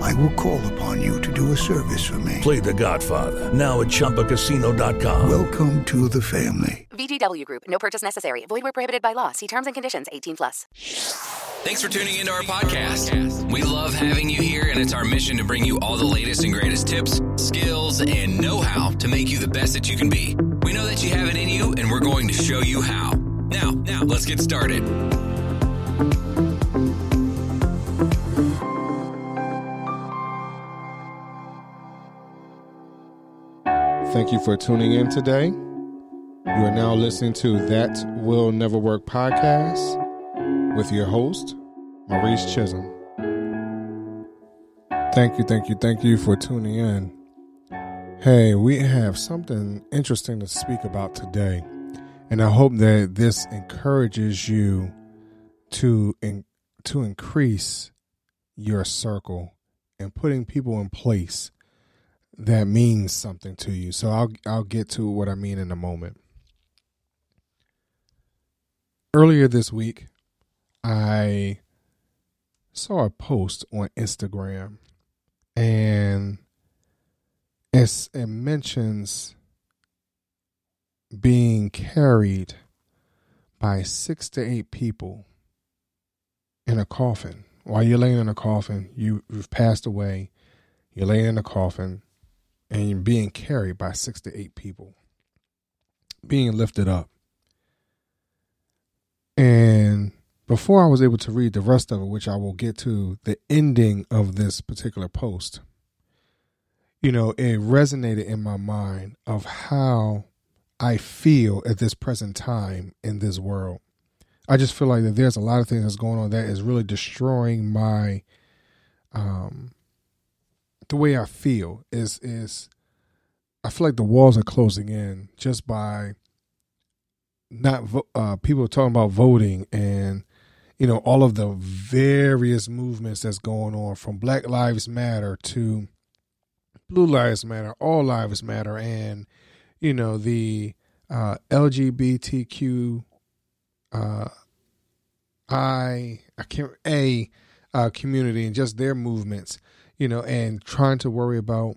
I will call upon you to do a service for me. Play The Godfather now at ChumbaCasino.com. Welcome to the family. VGW Group. No purchase necessary. Void where prohibited by law. See terms and conditions. 18 plus. Thanks for tuning into our podcast. We love having you here, and it's our mission to bring you all the latest and greatest tips, skills, and know-how to make you the best that you can be. We know that you have it in you, and we're going to show you how. Now, now, let's get started. Thank you for tuning in today. You are now listening to That Will Never Work podcast with your host, Maurice Chisholm. Thank you, thank you, thank you for tuning in. Hey, we have something interesting to speak about today, and I hope that this encourages you to in, to increase your circle and putting people in place that means something to you. So I'll I'll get to what I mean in a moment. Earlier this week, I saw a post on Instagram and it's, it mentions being carried by six to eight people in a coffin. While you're laying in a coffin, you, you've passed away, you're laying in a coffin, and being carried by six to eight people, being lifted up. And before I was able to read the rest of it, which I will get to the ending of this particular post, you know, it resonated in my mind of how I feel at this present time in this world. I just feel like that there's a lot of things that's going on that is really destroying my um the way I feel is is I feel like the walls are closing in just by not vo- uh, people talking about voting and you know all of the various movements that's going on from Black Lives Matter to Blue Lives Matter, All Lives Matter, and you know the uh, LGBTQ uh, I I can't a uh, community and just their movements, you know, and trying to worry about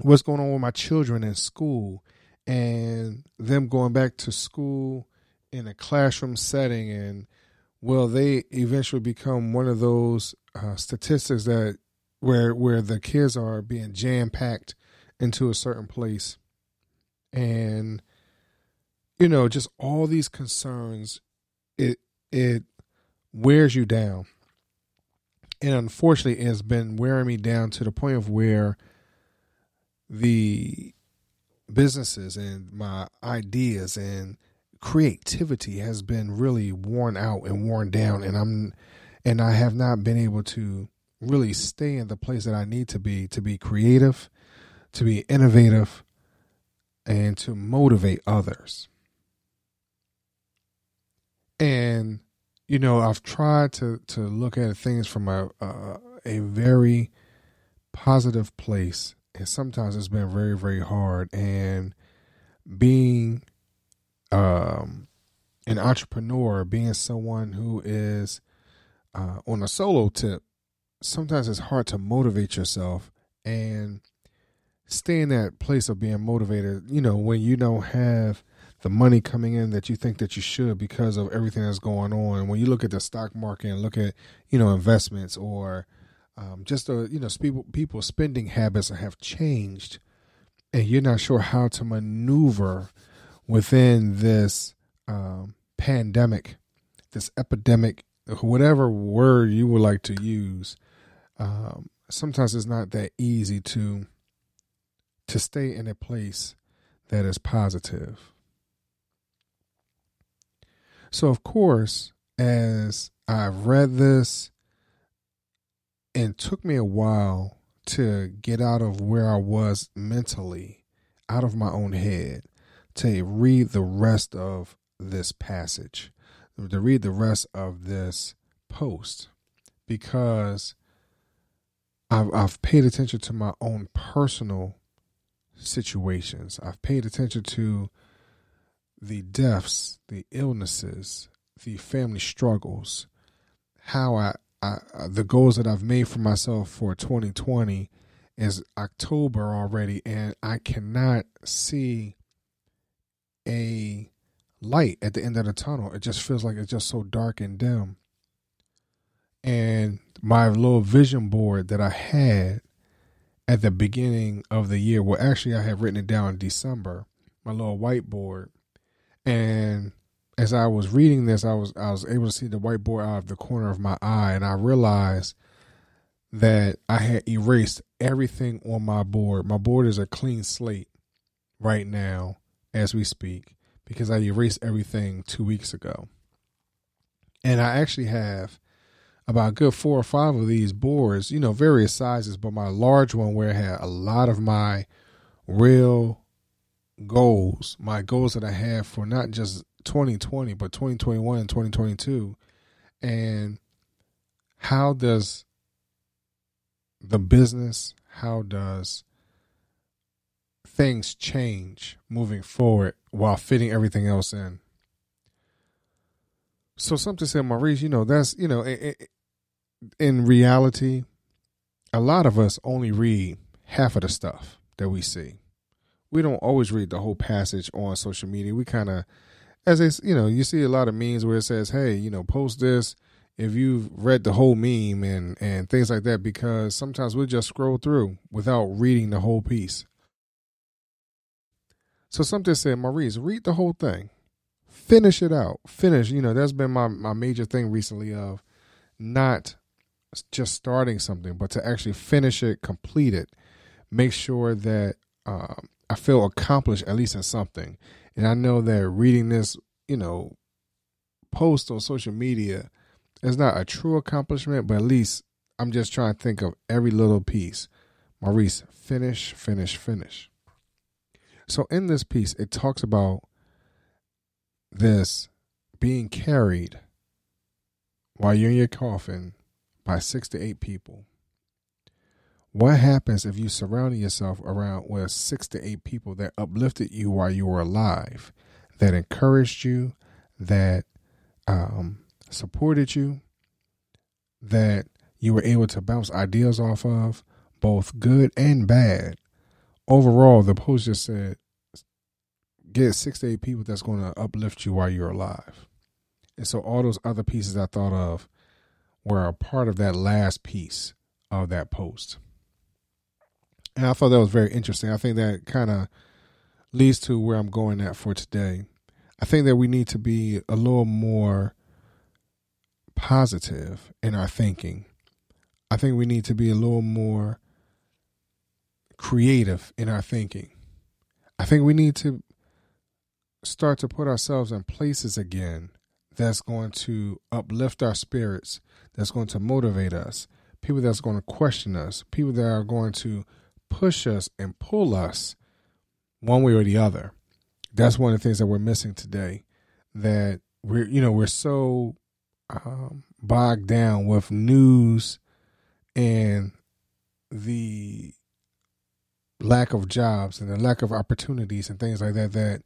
what's going on with my children in school and them going back to school in a classroom setting. And will they eventually become one of those uh, statistics that where where the kids are being jam packed into a certain place. And you know just all these concerns it it wears you down and unfortunately it has been wearing me down to the point of where the businesses and my ideas and creativity has been really worn out and worn down and I'm and I have not been able to really stay in the place that I need to be to be creative, to be innovative and to motivate others. And you know, I've tried to to look at things from a a, a very positive place and sometimes it's been very very hard. And being um an entrepreneur being someone who is uh, on a solo tip sometimes it's hard to motivate yourself. And stay in that place of being motivated you know when you don't have the money coming in that you think that you should because of everything that's going on. When you look at the stock market and look at you know investments or um, just the you know people people's spending habits have changed, and you're not sure how to maneuver within this um, pandemic, this epidemic, whatever word you would like to use, um, sometimes it's not that easy to to stay in a place that is positive. So, of course, as I've read this, and took me a while to get out of where I was mentally, out of my own head, to read the rest of this passage, to read the rest of this post, because I've, I've paid attention to my own personal situations. I've paid attention to the deaths, the illnesses, the family struggles, how I, I uh, the goals that I've made for myself for 2020 is October already, and I cannot see a light at the end of the tunnel. It just feels like it's just so dark and dim. And my little vision board that I had at the beginning of the year, well, actually, I had written it down in December, my little whiteboard. And as I was reading this, I was I was able to see the whiteboard out of the corner of my eye, and I realized that I had erased everything on my board. My board is a clean slate right now as we speak because I erased everything two weeks ago. And I actually have about a good four or five of these boards, you know, various sizes, but my large one where I had a lot of my real goals, my goals that I have for not just 2020, but 2021 and 2022. And how does the business, how does things change moving forward while fitting everything else in? So something said, Maurice, you know, that's, you know, in reality, a lot of us only read half of the stuff that we see. We don't always read the whole passage on social media. We kind of as they, you know, you see a lot of memes where it says, "Hey, you know, post this if you've read the whole meme and and things like that," because sometimes we just scroll through without reading the whole piece. So something said, Maurice, read the whole thing, finish it out, finish. You know, that's been my my major thing recently of not just starting something, but to actually finish it, complete it, make sure that um, I feel accomplished at least in something. And I know that reading this, you know, post on social media is not a true accomplishment, but at least I'm just trying to think of every little piece. Maurice, finish, finish, finish. So in this piece, it talks about this being carried while you're in your coffin by six to eight people. What happens if you surround yourself around with six to eight people that uplifted you while you were alive, that encouraged you, that um, supported you, that you were able to bounce ideas off of, both good and bad? Overall, the post just said, get six to eight people that's going to uplift you while you're alive. And so all those other pieces I thought of were a part of that last piece of that post. And I thought that was very interesting. I think that kind of leads to where I'm going at for today. I think that we need to be a little more positive in our thinking. I think we need to be a little more creative in our thinking. I think we need to start to put ourselves in places again that's going to uplift our spirits, that's going to motivate us, people that's going to question us, people that are going to push us and pull us one way or the other. That's one of the things that we're missing today. That we're, you know, we're so um, bogged down with news and the lack of jobs and the lack of opportunities and things like that. That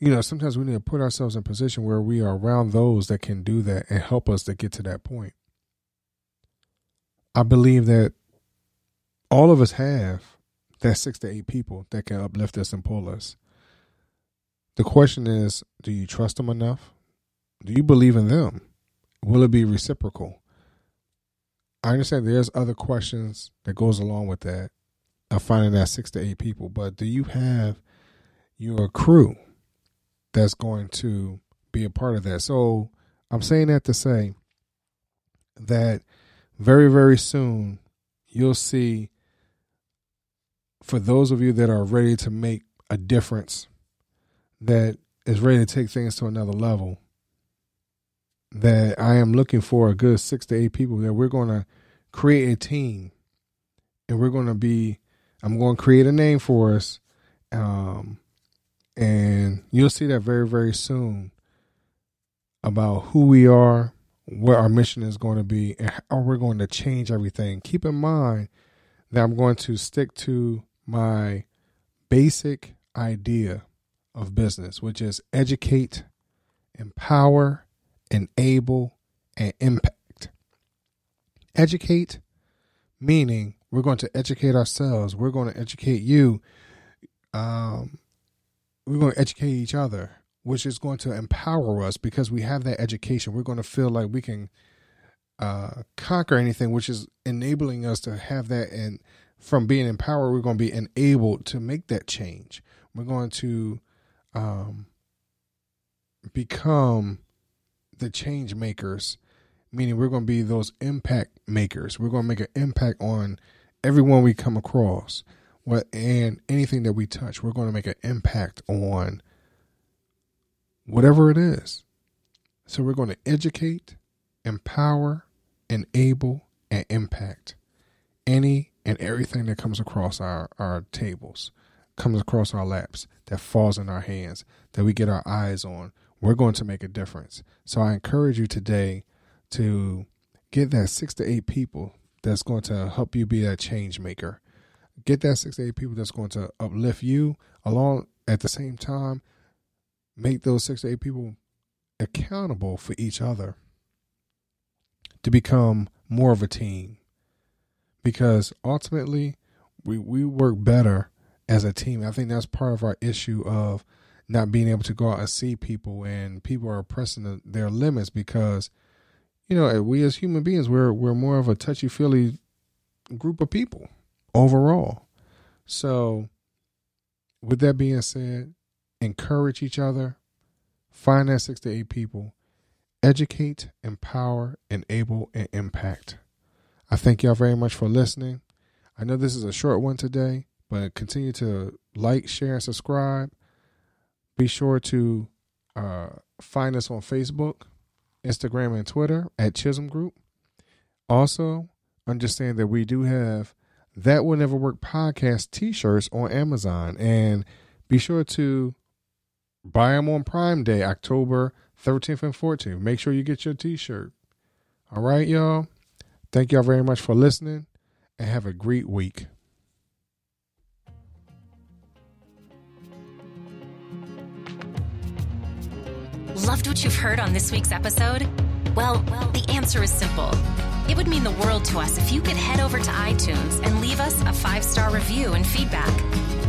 you know, sometimes we need to put ourselves in a position where we are around those that can do that and help us to get to that point. I believe that all of us have that six to eight people that can uplift us and pull us. The question is, do you trust them enough? Do you believe in them? Will it be reciprocal? I understand there's other questions that goes along with that of finding that six to eight people, but do you have your crew? That's going to be a part of that. So I'm saying that to say that very, very soon you'll see for those of you that are ready to make a difference, that is ready to take things to another level, that I am looking for a good six to eight people that we're going to create a team and we're going to be, I'm going to create a name for us. Um, and you'll see that very, very soon about who we are, what our mission is going to be, and how we're going to change everything. Keep in mind that I'm going to stick to my basic idea of business, which is educate, empower, enable, and impact. Educate, meaning we're going to educate ourselves, we're going to educate you, um, we're going to educate each other, which is going to empower us because we have that education. We're going to feel like we can uh, conquer anything, which is enabling us to have that. And from being empowered, we're going to be enabled to make that change. We're going to um, become the change makers, meaning we're going to be those impact makers. We're going to make an impact on everyone we come across. What and anything that we touch, we're going to make an impact on whatever it is. So we're going to educate, empower, enable, and impact any and everything that comes across our, our tables, comes across our laps, that falls in our hands, that we get our eyes on. We're going to make a difference. So I encourage you today to get that six to eight people that's going to help you be that change maker. Get that six to eight people that's going to uplift you along at the same time. Make those six to eight people accountable for each other to become more of a team. Because ultimately, we, we work better as a team. I think that's part of our issue of not being able to go out and see people, and people are pressing the, their limits because, you know, we as human beings, we're we're more of a touchy feely group of people overall. So, with that being said, encourage each other, find that six to eight people, educate, empower, enable, and impact. I thank y'all very much for listening. I know this is a short one today, but continue to like, share, and subscribe. Be sure to uh, find us on Facebook, Instagram, and Twitter at Chisholm Group. Also, understand that we do have That Will Never Work podcast t shirts on Amazon. And be sure to buy them on Prime Day, October 13th and 14th. Make sure you get your t shirt. All right, y'all. Thank y'all very much for listening and have a great week. Loved what you've heard on this week's episode? Well, well, the answer is simple. It would mean the world to us if you could head over to iTunes and leave us a five star review and feedback.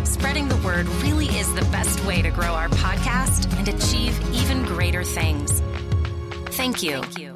Spreading the word really is the best way to grow our podcast and achieve even greater things. Thank you. Thank you.